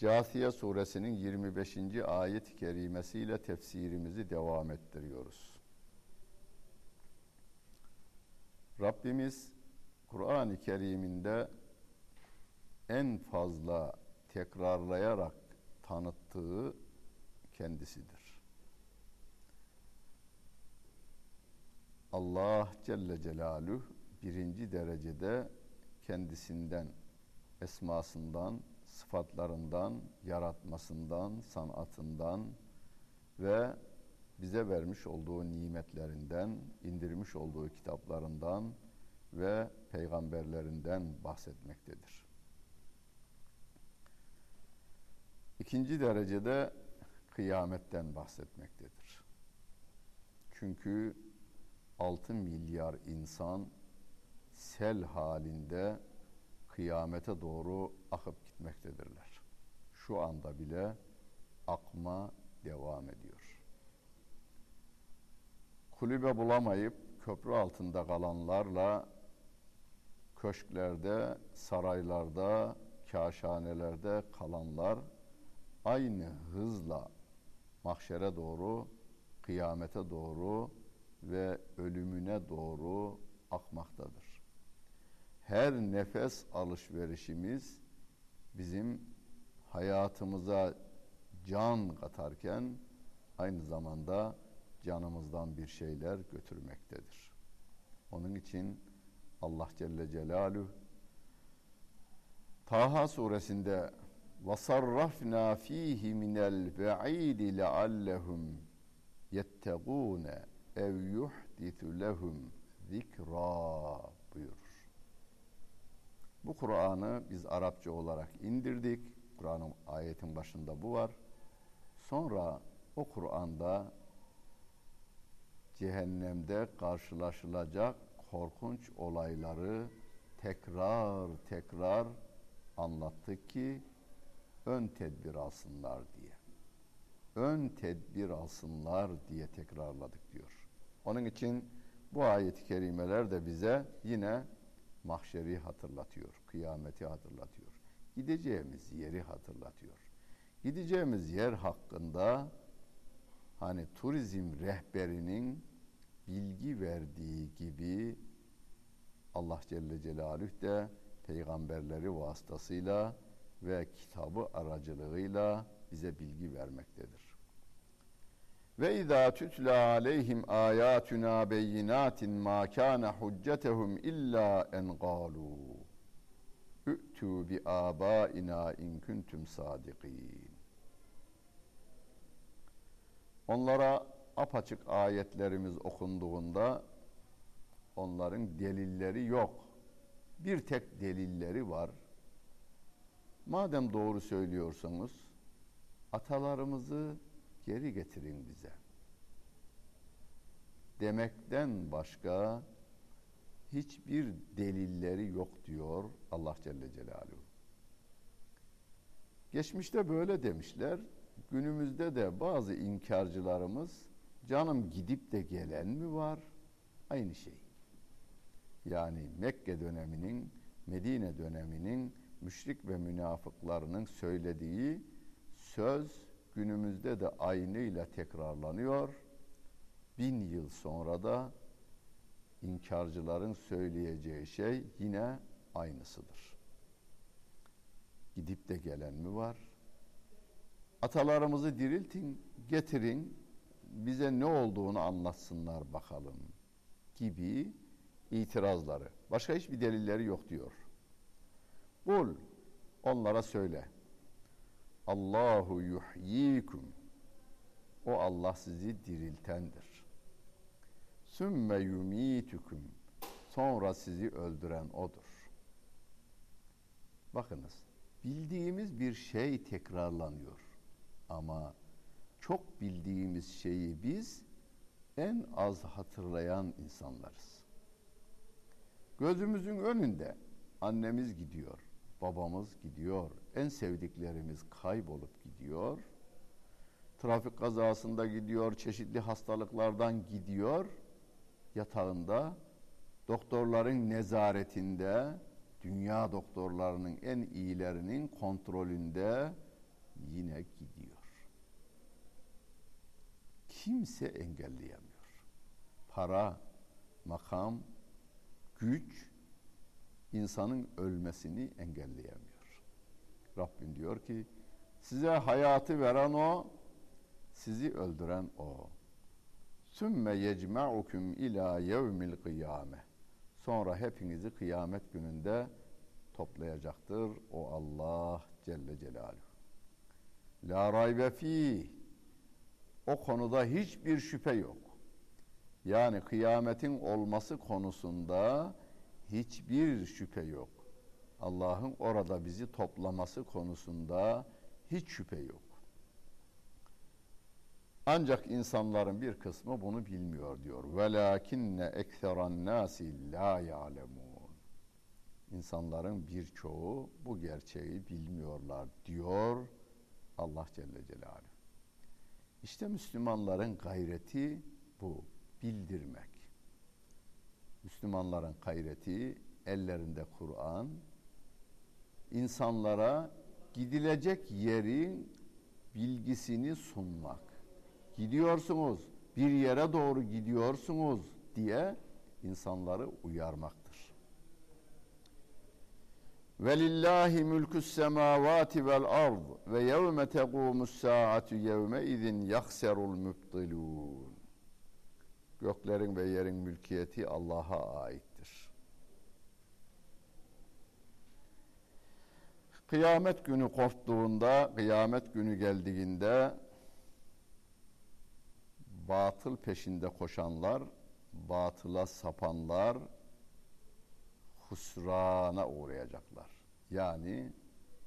Câthiye suresinin 25. ayet-i kerimesiyle tefsirimizi devam ettiriyoruz. Rabbimiz Kur'an-ı Kerim'inde en fazla tekrarlayarak tanıttığı kendisidir. Allah Celle Celaluhu birinci derecede kendisinden, esmasından, sıfatlarından, yaratmasından, sanatından ve bize vermiş olduğu nimetlerinden, indirmiş olduğu kitaplarından ve peygamberlerinden bahsetmektedir. İkinci derecede kıyametten bahsetmektedir. Çünkü 6 milyar insan sel halinde kıyamete doğru akıp gitmektedirler. Şu anda bile akma devam ediyor. Kulübe bulamayıp köprü altında kalanlarla köşklerde, saraylarda, kaşhanelerde kalanlar aynı hızla mahşere doğru, kıyamete doğru ve ölümüne doğru akmaktadır. Her nefes alışverişimiz bizim hayatımıza can katarken aynı zamanda canımızdan bir şeyler götürmektedir. Onun için Allah Celle Celaluhu Taha suresinde وَصَرَّفْنَا ف۪يهِ مِنَ الْبَعِيدِ لَعَلَّهُمْ يَتَّقُونَ اَوْ يُحْدِثُ لَهُمْ zikra buyurur. Bu Kur'an'ı biz Arapça olarak indirdik. Kur'an'ın ayetin başında bu var. Sonra o Kur'an'da cehennemde karşılaşılacak korkunç olayları tekrar tekrar anlattık ki ön tedbir alsınlar diye. Ön tedbir alsınlar diye tekrarladık diyor. Onun için bu ayet-i kerimeler de bize yine mahşeri hatırlatıyor, kıyameti hatırlatıyor. Gideceğimiz yeri hatırlatıyor. Gideceğimiz yer hakkında hani turizm rehberinin bilgi verdiği gibi Allah Celle Celaluhu de peygamberleri vasıtasıyla ve kitabı aracılığıyla bize bilgi vermektedir. Ve izâ tutla aleyhim âyâtuna beyinâtin mâ kâne huccetehum illâ en gâlû ü'tû bi âbâinâ in kuntum sâdikîn. Onlara apaçık ayetlerimiz okunduğunda onların delilleri yok. Bir tek delilleri var. Madem doğru söylüyorsanız atalarımızı geri getirin bize. Demekten başka hiçbir delilleri yok diyor Allah Celle Celaluhu. Geçmişte böyle demişler. Günümüzde de bazı inkarcılarımız canım gidip de gelen mi var? Aynı şey. Yani Mekke döneminin, Medine döneminin müşrik ve münafıklarının söylediği söz günümüzde de aynıyla tekrarlanıyor. Bin yıl sonra da inkarcıların söyleyeceği şey yine aynısıdır. Gidip de gelen mi var? Atalarımızı diriltin, getirin, bize ne olduğunu anlatsınlar bakalım gibi itirazları. Başka hiçbir delilleri yok diyor. Kul onlara söyle. Allahu yuhyikum. O Allah sizi diriltendir. Sümme yumitukum. Sonra sizi öldüren odur. Bakınız, bildiğimiz bir şey tekrarlanıyor. Ama çok bildiğimiz şeyi biz en az hatırlayan insanlarız. Gözümüzün önünde annemiz gidiyor, babamız gidiyor, en sevdiklerimiz kaybolup gidiyor. Trafik kazasında gidiyor, çeşitli hastalıklardan gidiyor. Yatağında doktorların nezaretinde, dünya doktorlarının en iyilerinin kontrolünde yine gidiyor. Kimse engelleyemiyor. Para, makam, güç insanın ölmesini engelleyemiyor. Rabbim diyor ki size hayatı veren o, sizi öldüren o. Sümme yecma'ukum ila yevmil kıyame. Sonra hepinizi kıyamet gününde toplayacaktır o Allah Celle Celaluhu. La raybe fi. O konuda hiçbir şüphe yok. Yani kıyametin olması konusunda hiçbir şüphe yok. Allah'ın orada bizi toplaması konusunda hiç şüphe yok. Ancak insanların bir kısmı bunu bilmiyor diyor. Velakinne ekseran nasi la ya'lemun. İnsanların birçoğu bu gerçeği bilmiyorlar diyor Allah Celle Celaluhu. İşte Müslümanların gayreti bu, bildirmek. Müslümanların gayreti ellerinde Kur'an, insanlara gidilecek yerin bilgisini sunmak. Gidiyorsunuz, bir yere doğru gidiyorsunuz diye insanları uyarmaktır. Velillahi mülkü's semavati vel ard ve yevme tequmus saatu yevme izin yakserul mübtilun. Göklerin ve yerin mülkiyeti Allah'a aittir. Kıyamet günü korktuğunda, kıyamet günü geldiğinde batıl peşinde koşanlar, batıla sapanlar husrana uğrayacaklar. Yani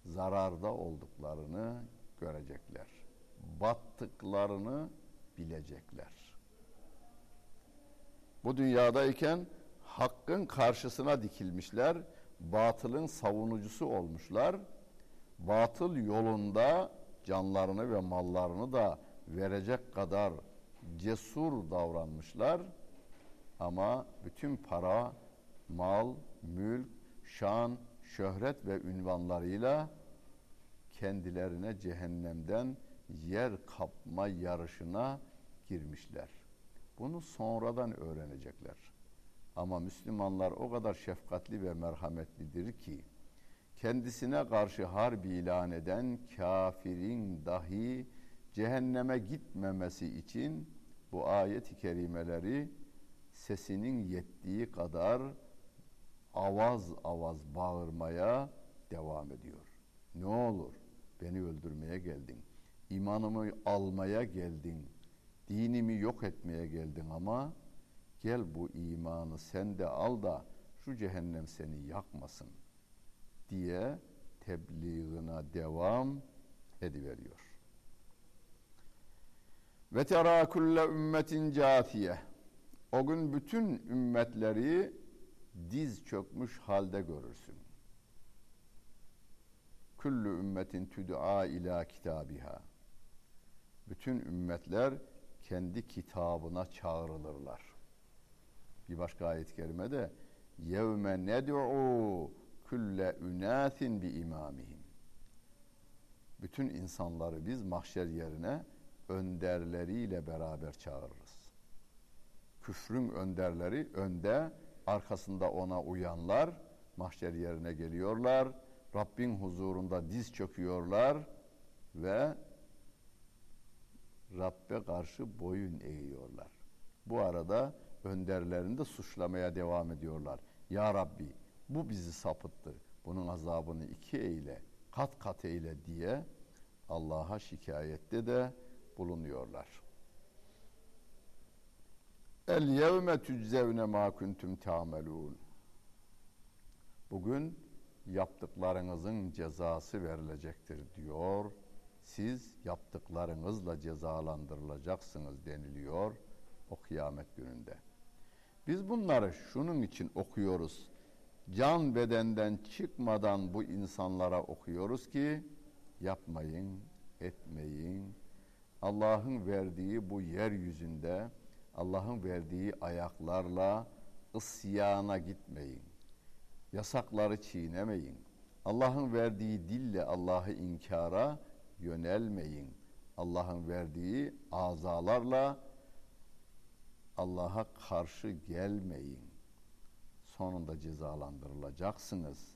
zararda olduklarını görecekler. Battıklarını bilecekler. Bu dünyadayken hakkın karşısına dikilmişler, batılın savunucusu olmuşlar. Batıl yolunda canlarını ve mallarını da verecek kadar cesur davranmışlar. Ama bütün para, mal, mülk, şan, şöhret ve ünvanlarıyla kendilerine cehennemden yer kapma yarışına girmişler. Bunu sonradan öğrenecekler. Ama Müslümanlar o kadar şefkatli ve merhametlidir ki kendisine karşı harp ilan eden kafirin dahi cehenneme gitmemesi için bu ayet-i kerimeleri sesinin yettiği kadar avaz avaz bağırmaya devam ediyor. Ne olur beni öldürmeye geldin. İmanımı almaya geldin. Dinimi yok etmeye geldin ama gel bu imanı sen de al da şu cehennem seni yakmasın diye tebliğine devam ediveriyor. Ve tera kulle ümmetin catiye. O gün bütün ümmetleri diz çökmüş halde görürsün. Küllü ümmetin tüd'a ila kitabiha. Bütün ümmetler kendi kitabına çağrılırlar. Bir başka ayet-i kerimede yevme ned'u külle ünasin bi imamihim. Bütün insanları biz mahşer yerine önderleriyle beraber çağırırız. Küfrün önderleri önde, arkasında ona uyanlar mahşer yerine geliyorlar. Rabbin huzurunda diz çöküyorlar ve Rabbe karşı boyun eğiyorlar. Bu arada önderlerini de suçlamaya devam ediyorlar. Ya Rabbi bu bizi sapıttı. Bunun azabını iki eyle, kat kat eyle diye Allah'a şikayette de bulunuyorlar. El yevme tüczevne ma kuntum ta'melun. Bugün yaptıklarınızın cezası verilecektir diyor. Siz yaptıklarınızla cezalandırılacaksınız deniliyor o kıyamet gününde. Biz bunları şunun için okuyoruz. Can bedenden çıkmadan bu insanlara okuyoruz ki yapmayın, etmeyin. Allah'ın verdiği bu yeryüzünde Allah'ın verdiği ayaklarla isyana gitmeyin. Yasakları çiğnemeyin. Allah'ın verdiği dille Allah'ı inkara yönelmeyin. Allah'ın verdiği azalarla Allah'a karşı gelmeyin. Sonunda cezalandırılacaksınız.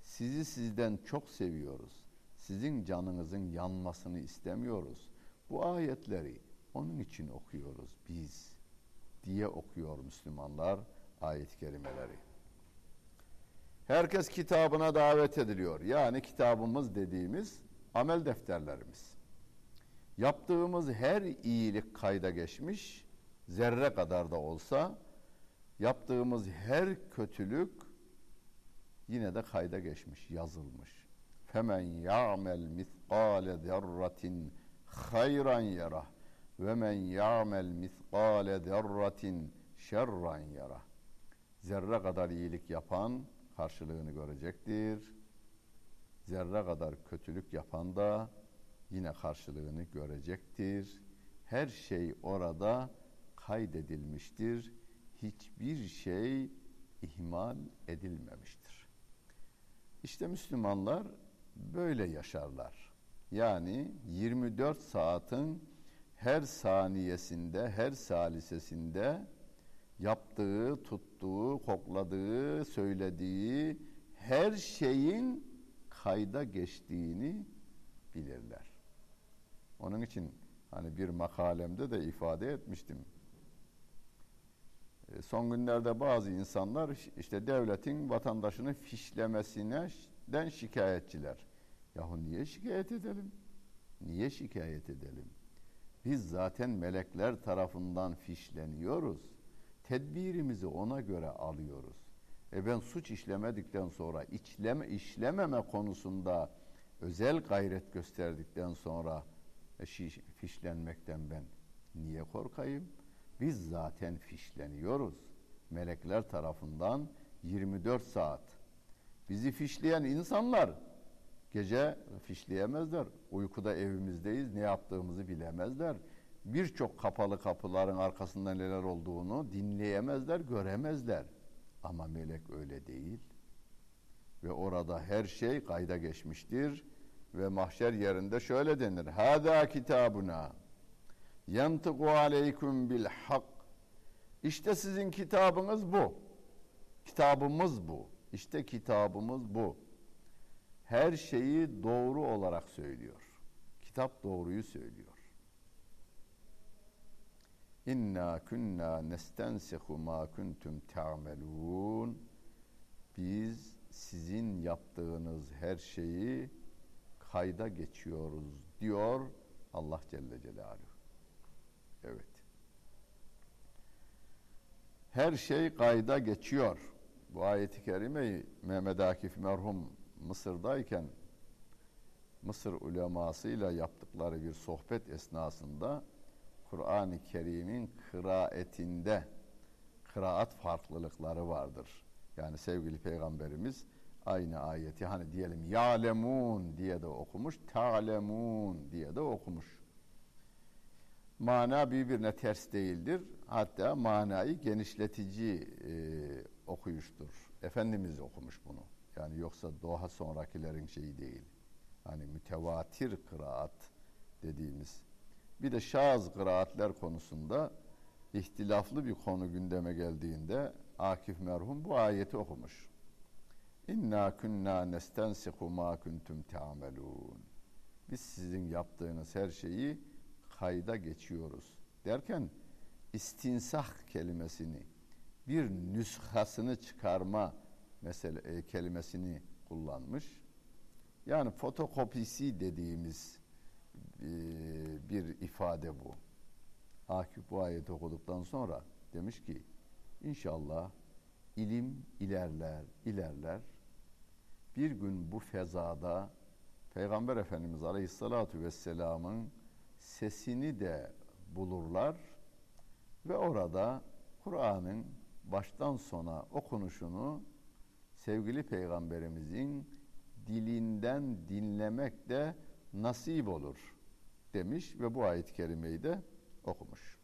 Sizi sizden çok seviyoruz. Sizin canınızın yanmasını istemiyoruz. Bu ayetleri onun için okuyoruz biz diye okuyor Müslümanlar ayet-i kerimeleri. Herkes kitabına davet ediliyor. Yani kitabımız dediğimiz amel defterlerimiz. Yaptığımız her iyilik kayda geçmiş, zerre kadar da olsa yaptığımız her kötülük yine de kayda geçmiş, yazılmış. Femen ya'mel miskale zerratin hayran yarah ve men ya'mel miskale zerratin şerran yarah. Zerre kadar iyilik yapan karşılığını görecektir. Zerre kadar kötülük yapan da yine karşılığını görecektir. Her şey orada kaydedilmiştir. Hiçbir şey ihmal edilmemiştir. İşte Müslümanlar böyle yaşarlar. Yani 24 saatin her saniyesinde, her salisesinde yaptığı, tuttuğu, kokladığı, söylediği her şeyin kayda geçtiğini bilirler. Onun için hani bir makalemde de ifade etmiştim. Son günlerde bazı insanlar işte devletin vatandaşını fişlemesinden şikayetçiler. Yahu niye şikayet edelim? Niye şikayet edelim? Biz zaten melekler tarafından fişleniyoruz. Tedbirimizi ona göre alıyoruz. E ben suç işlemedikten sonra içleme, işlememe konusunda özel gayret gösterdikten sonra e, fişlenmekten ben niye korkayım? Biz zaten fişleniyoruz. Melekler tarafından 24 saat. Bizi fişleyen insanlar gece fişleyemezler. Uykuda evimizdeyiz, ne yaptığımızı bilemezler. Birçok kapalı kapıların arkasında neler olduğunu dinleyemezler, göremezler. Ama melek öyle değil. Ve orada her şey kayda geçmiştir. Ve mahşer yerinde şöyle denir. Hada kitabuna yantıku aleyküm bil hak. İşte sizin kitabınız bu. Kitabımız bu. İşte kitabımız bu. Her şeyi doğru olarak söylüyor. Kitap doğruyu söylüyor. İnna kunna nestensihu ma kuntum ta'melun. Biz sizin yaptığınız her şeyi kayda geçiyoruz diyor Allah Celle Celaluhu. Evet. Her şey kayda geçiyor. Bu ayeti kerimeyi Mehmet Akif merhum Mısır'dayken Mısır ulemasıyla yaptıkları bir sohbet esnasında Kur'an-ı Kerim'in kıraetinde kıraat farklılıkları vardır. Yani sevgili peygamberimiz aynı ayeti hani diyelim ya'lemun diye de okumuş, ta'lemun diye de okumuş. Mana birbirine ters değildir. Hatta manayı genişletici e, okuyuştur. Efendimiz okumuş bunu. Yani yoksa doğa sonrakilerin şeyi değil. Hani mütevatir kıraat dediğimiz. Bir de şaz kıraatler konusunda ihtilaflı bir konu gündeme geldiğinde Akif merhum bu ayeti okumuş. İnna kunna nestensiku ma kuntum ta'melun. Biz sizin yaptığınız her şeyi kayda geçiyoruz derken istinsah kelimesini bir nüshasını çıkarma mesele e, kelimesini kullanmış. Yani fotokopisi dediğimiz e, bir ifade bu. Akif bu ayeti okuduktan sonra demiş ki inşallah ilim ilerler, ilerler. Bir gün bu fezada Peygamber Efendimiz Aleyhisselatü Vesselam'ın sesini de bulurlar Ve orada Kur'an'ın baştan sona okunuşunu sevgili peygamberimizin dilinden dinlemek de nasip olur demiş ve bu ayet-i kerimeyi de okumuş.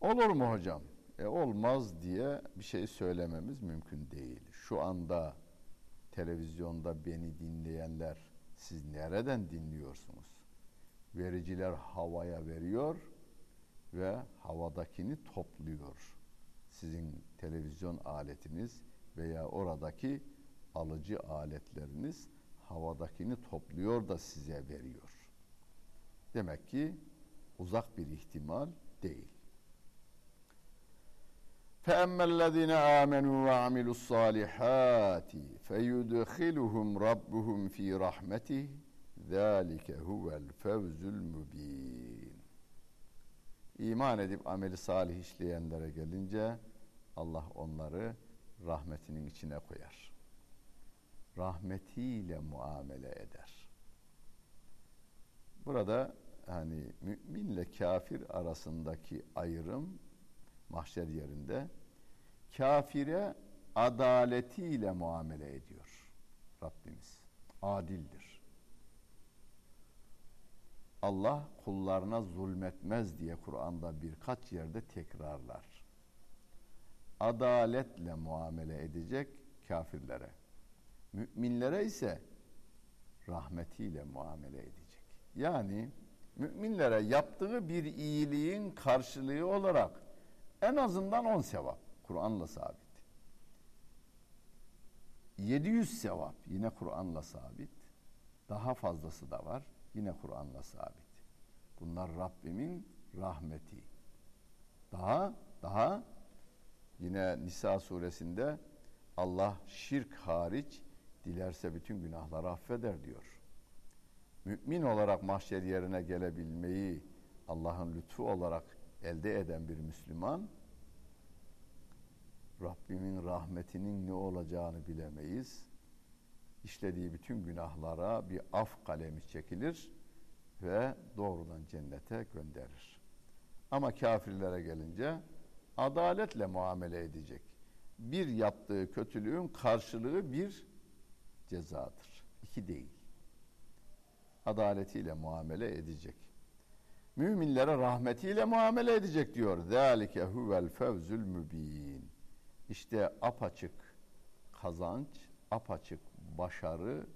Olur mu hocam? E olmaz diye bir şey söylememiz mümkün değil. Şu anda televizyonda beni dinleyenler siz nereden dinliyorsunuz? Vericiler havaya veriyor ve havadakini topluyor. Sizin televizyon aletiniz veya oradaki alıcı aletleriniz havadakini topluyor da size veriyor. Demek ki uzak bir ihtimal değil. فَأَمَّا الَّذِينَ آمَنُوا وَعَمِلُوا الصَّالِحَاتِ فَيُدْخِلُهُمْ رَبُّهُمْ فِي رَحْمَتِهِ ذَٰلِكَ هُوَ الْفَوْزُ الْمُب۪ينَ İman edip ameli salih işleyenlere gelince Allah onları rahmetinin içine koyar. Rahmetiyle muamele eder. Burada hani müminle kafir arasındaki ayrım mahşer yerinde kafire adaletiyle muamele ediyor Rabbimiz. Adildir. Allah kullarına zulmetmez diye Kur'an'da birkaç yerde tekrarlar. Adaletle muamele edecek kafirlere. Müminlere ise rahmetiyle muamele edecek. Yani müminlere yaptığı bir iyiliğin karşılığı olarak en azından 10 sevap. Kur'an'la sabit. 700 sevap yine Kur'an'la sabit. Daha fazlası da var. Yine Kur'an'la sabit. Bunlar Rabbimin rahmeti. Daha daha yine Nisa suresinde Allah şirk hariç dilerse bütün günahları affeder diyor. Mümin olarak mahşer yerine gelebilmeyi Allah'ın lütfu olarak elde eden bir Müslüman Rabbimin rahmetinin ne olacağını bilemeyiz işlediği bütün günahlara bir af kalemi çekilir ve doğrudan cennete gönderir. Ama kafirlere gelince adaletle muamele edecek. Bir yaptığı kötülüğün karşılığı bir cezadır. İki değil. Adaletiyle muamele edecek. Müminlere rahmetiyle muamele edecek diyor. Zalike huvel fevzül mübin. İşte apaçık kazanç, apaçık başarı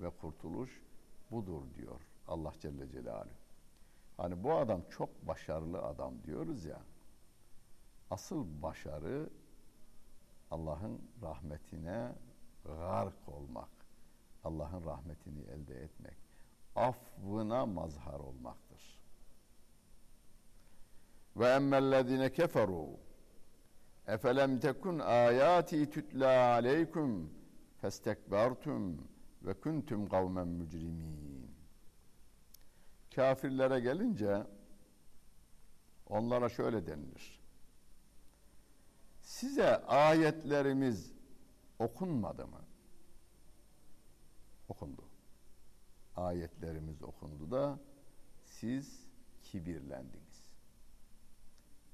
ve kurtuluş budur diyor Allah Celle Celaluhu. Hani bu adam çok başarılı adam diyoruz ya. Asıl başarı Allah'ın rahmetine gark olmak. Allah'ın rahmetini elde etmek. Affına mazhar olmaktır. Ve emmellezine keferu efelem tekun ayati tutla aleykum festekbertum ve kuntum kavmen mücrimin. Kafirlere gelince onlara şöyle denilir. Size ayetlerimiz okunmadı mı? Okundu. Ayetlerimiz okundu da siz kibirlendiniz.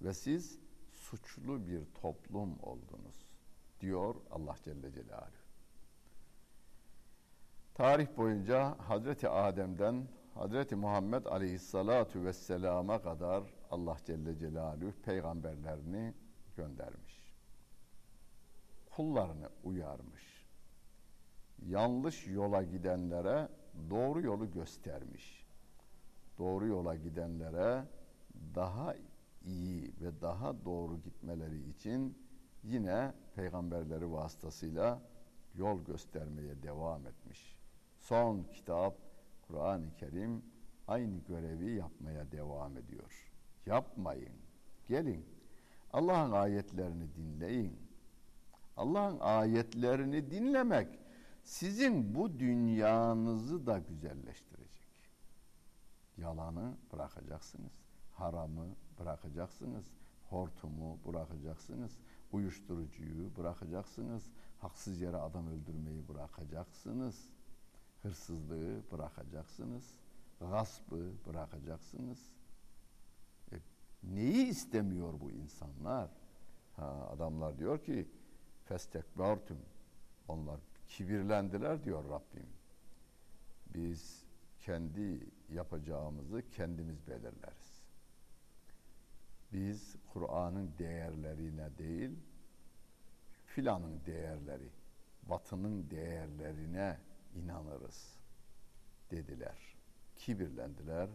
Ve siz suçlu bir toplum oldunuz diyor Allah Celle Celaluhu. Tarih boyunca Hazreti Adem'den Hazreti Muhammed Aleyhisselatu Vesselam'a kadar Allah Celle Celaluhu peygamberlerini göndermiş. Kullarını uyarmış. Yanlış yola gidenlere doğru yolu göstermiş. Doğru yola gidenlere daha iyi ve daha doğru gitmeleri için yine peygamberleri vasıtasıyla yol göstermeye devam etmiş. Son kitap Kur'an-ı Kerim aynı görevi yapmaya devam ediyor. Yapmayın. Gelin. Allah'ın ayetlerini dinleyin. Allah'ın ayetlerini dinlemek sizin bu dünyanızı da güzelleştirecek. Yalanı bırakacaksınız. Haramı bırakacaksınız. Hortumu bırakacaksınız. Uyuşturucuyu bırakacaksınız. Haksız yere adam öldürmeyi bırakacaksınız. Hırsızlığı bırakacaksınız. Gaspı bırakacaksınız. E, Neyi istemiyor bu insanlar? Ha, adamlar diyor ki festekbartum. Onlar kibirlendiler diyor Rabbim. Biz kendi yapacağımızı kendimiz belirleriz. Biz Kur'an'ın değerlerine değil, filanın değerleri, batının değerlerine inanırız dediler. Kibirlendiler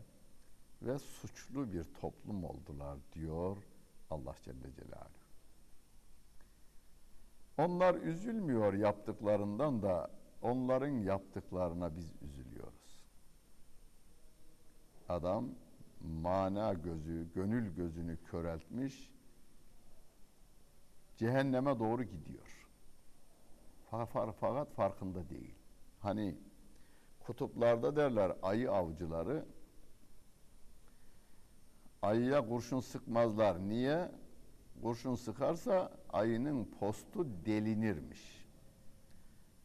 ve suçlu bir toplum oldular diyor Allah Celle Celaluhu. Onlar üzülmüyor yaptıklarından da onların yaptıklarına biz üzülüyoruz. Adam mana gözü, gönül gözünü köreltmiş, cehenneme doğru gidiyor. Fakat farkında değil. Hani kutuplarda derler ayı avcıları ayıya kurşun sıkmazlar. Niye? Kurşun sıkarsa ayının postu delinirmiş.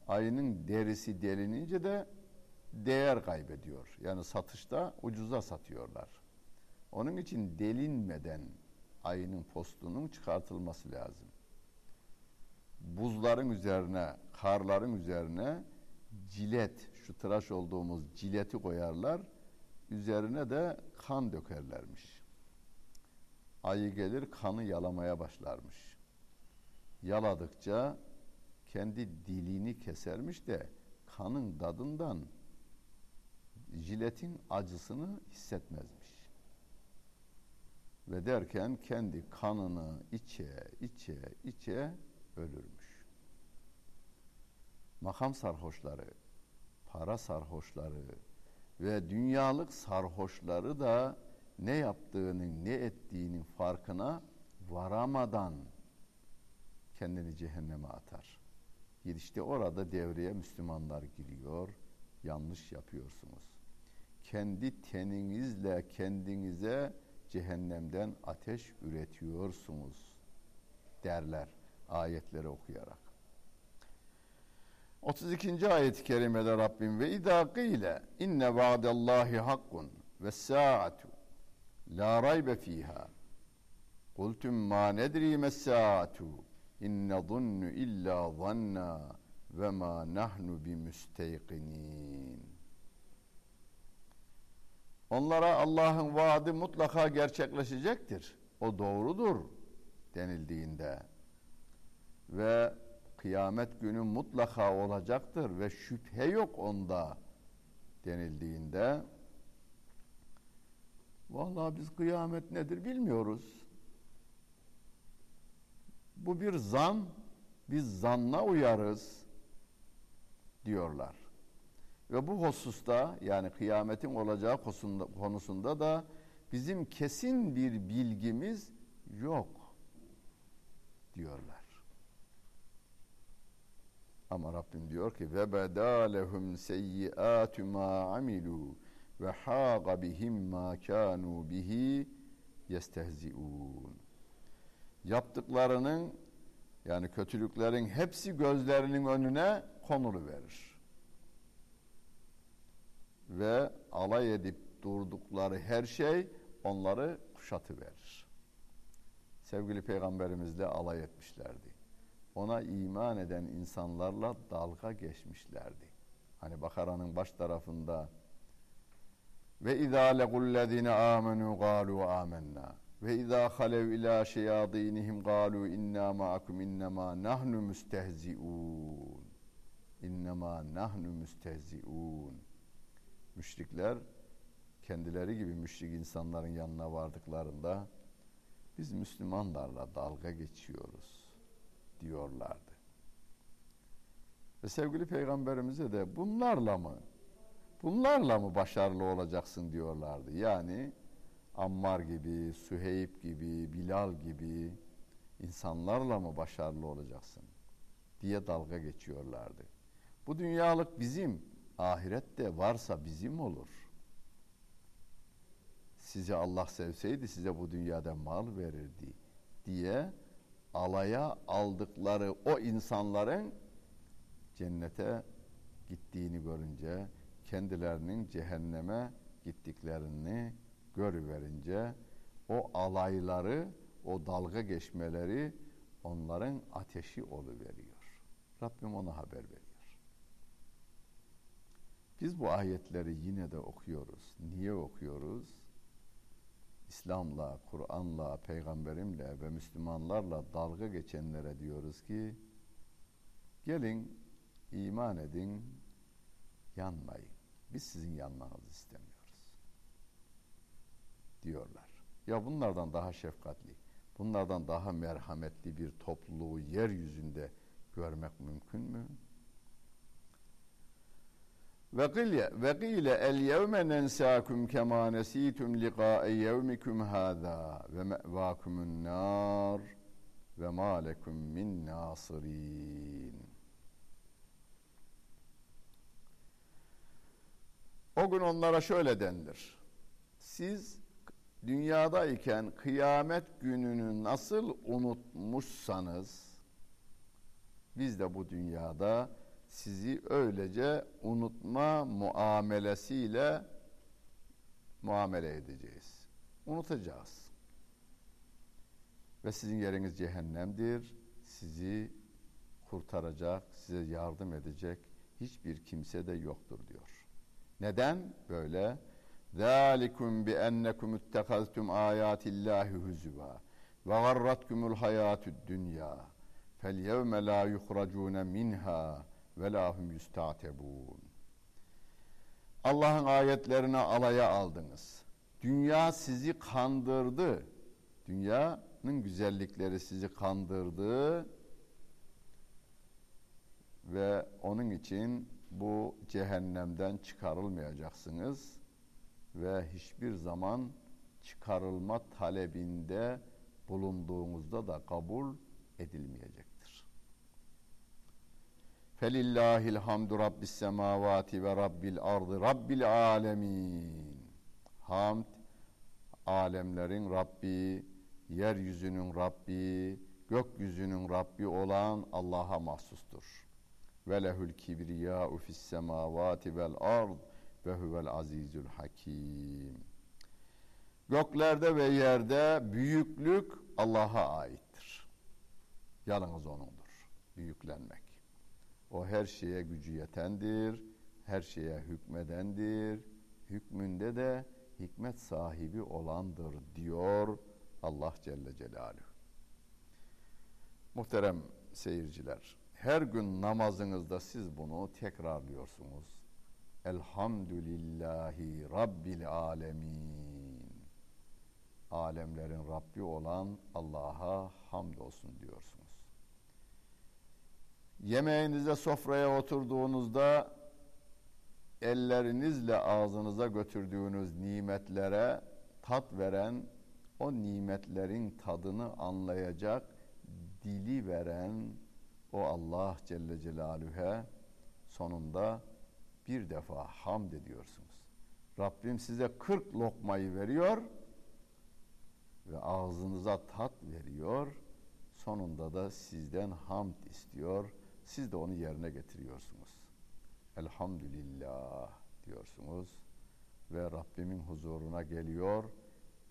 Ayının derisi delinince de değer kaybediyor. Yani satışta ucuza satıyorlar. Onun için delinmeden ayının postunun çıkartılması lazım. Buzların üzerine, karların üzerine cilet, şu tıraş olduğumuz cileti koyarlar. Üzerine de kan dökerlermiş. Ayı gelir kanı yalamaya başlarmış. Yaladıkça kendi dilini kesermiş de kanın tadından jiletin acısını hissetmezmiş. Ve derken kendi kanını içe içe içe ölürmüş. Makam sarhoşları, para sarhoşları ve dünyalık sarhoşları da ne yaptığının, ne ettiğinin farkına varamadan kendini cehenneme atar. İşte orada devreye Müslümanlar giriyor. Yanlış yapıyorsunuz. Kendi teninizle kendinize cehennemden ateş üretiyorsunuz derler ayetleri okuyarak. 32. ayet-i kerimede Rabbim ve idâ qîle inne vaadallahi hakkun ve sa'atu la raybe fiha kultum ma nedri mes sa'atu inne zunnu illa zanna ve ma nahnu bimüsteyqinin Onlara Allah'ın vaadi mutlaka gerçekleşecektir. O doğrudur denildiğinde ve kıyamet günü mutlaka olacaktır ve şüphe yok onda denildiğinde vallahi biz kıyamet nedir bilmiyoruz. Bu bir zan, biz zanna uyarız diyorlar. Ve bu hususta yani kıyametin olacağı konusunda da bizim kesin bir bilgimiz yok diyorlar. Ama Rabbim diyor ki ve bedalehum seyyiatu ma amilu ve haqa bihim ma kanu bihi yestehziun. Yaptıklarının yani kötülüklerin hepsi gözlerinin önüne konulu verir. Ve alay edip durdukları her şey onları kuşatı verir. Sevgili peygamberimizle alay etmişlerdi ona iman eden insanlarla dalga geçmişlerdi. Hani Bakara'nın baş tarafında ve izâ legullezine âmenû gâlû âmennâ. Ve izâ halev ilâ şeyâdînihim gâlû innâ ma'akum innemâ nahnu müstehzi'ûn innemâ nahnu müstehzi'ûn Müşrikler kendileri gibi müşrik insanların yanına vardıklarında biz Müslümanlarla dalga geçiyoruz diyorlardı. Ve sevgili peygamberimize de bunlarla mı bunlarla mı başarılı olacaksın diyorlardı. Yani Ammar gibi, Süheyb gibi, Bilal gibi insanlarla mı başarılı olacaksın diye dalga geçiyorlardı. Bu dünyalık bizim, ahirette varsa bizim olur. Sizi Allah sevseydi size bu dünyada mal verirdi diye alaya aldıkları o insanların cennete gittiğini görünce kendilerinin cehenneme gittiklerini görüverince o alayları, o dalga geçmeleri onların ateşi oluveriyor. Rabbim ona haber veriyor. Biz bu ayetleri yine de okuyoruz. Niye okuyoruz? İslam'la, Kur'an'la, peygamberimle ve Müslümanlarla dalga geçenlere diyoruz ki gelin iman edin, yanmayın. Biz sizin yanmanızı istemiyoruz. Diyorlar. Ya bunlardan daha şefkatli, bunlardan daha merhametli bir topluluğu yeryüzünde görmek mümkün mü? Ve qile ve qile el yevme nensakum kema nesitum liqa'a yevmikum hâzâ ve me'vâkumun nâr ve mâ lekum min nâsirîn. O gün onlara şöyle dendir. Siz dünyadayken kıyamet gününü nasıl unutmuşsanız biz de bu dünyada sizi öylece unutma muamelesiyle muamele edeceğiz. Unutacağız. Ve sizin yeriniz cehennemdir. Sizi kurtaracak, size yardım edecek hiçbir kimse de yoktur diyor. Neden böyle? Zalikum bi ennekum ittehaztum ayatillahi huzuva ve garratkumul hayatud dunya. Fel yevme la yuhracun minha ve lahum yustatebun. Allah'ın ayetlerine alaya aldınız. Dünya sizi kandırdı. Dünyanın güzellikleri sizi kandırdı. Ve onun için bu cehennemden çıkarılmayacaksınız ve hiçbir zaman çıkarılma talebinde bulunduğunuzda da kabul edilmeyecek. Felillahil hamdu rabbis semavati ve rabbil ardı rabbil alemin. Hamd alemlerin Rabbi, yeryüzünün Rabbi, gökyüzünün Rabbi olan Allah'a mahsustur. Ve lehül kibriyâ'u fis semavati vel ard ve huvel azizül hakim. Göklerde ve yerde büyüklük Allah'a aittir. Yalnız O'nundur büyüklenmek. O her şeye gücü yetendir, her şeye hükmedendir, hükmünde de hikmet sahibi olandır diyor Allah Celle Celaluhu. Muhterem seyirciler, her gün namazınızda siz bunu tekrarlıyorsunuz. Elhamdülillahi Rabbil Alemin. Alemlerin Rabbi olan Allah'a hamdolsun diyorsunuz. Yemeğinize sofraya oturduğunuzda ellerinizle ağzınıza götürdüğünüz nimetlere tat veren, o nimetlerin tadını anlayacak dili veren o Allah Celle Celaluhu'ya sonunda bir defa hamd ediyorsunuz. Rabbim size 40 lokmayı veriyor ve ağzınıza tat veriyor. Sonunda da sizden hamd istiyor. Siz de onu yerine getiriyorsunuz. Elhamdülillah diyorsunuz ve Rabbimin huzuruna geliyor.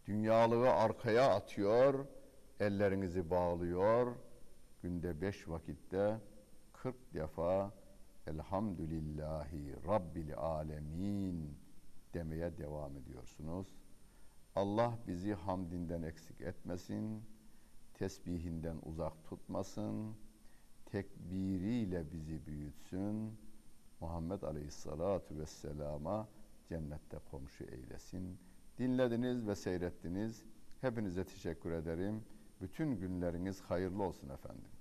Dünyalığı arkaya atıyor, ellerinizi bağlıyor. Günde beş vakitte kırk defa Elhamdülillahi Rabbil Alemin demeye devam ediyorsunuz. Allah bizi hamdinden eksik etmesin, tesbihinden uzak tutmasın, tekbiriyle bizi büyütsün. Muhammed Aleyhisselatu Vesselam'a cennette komşu eylesin. Dinlediniz ve seyrettiniz. Hepinize teşekkür ederim. Bütün günleriniz hayırlı olsun efendim.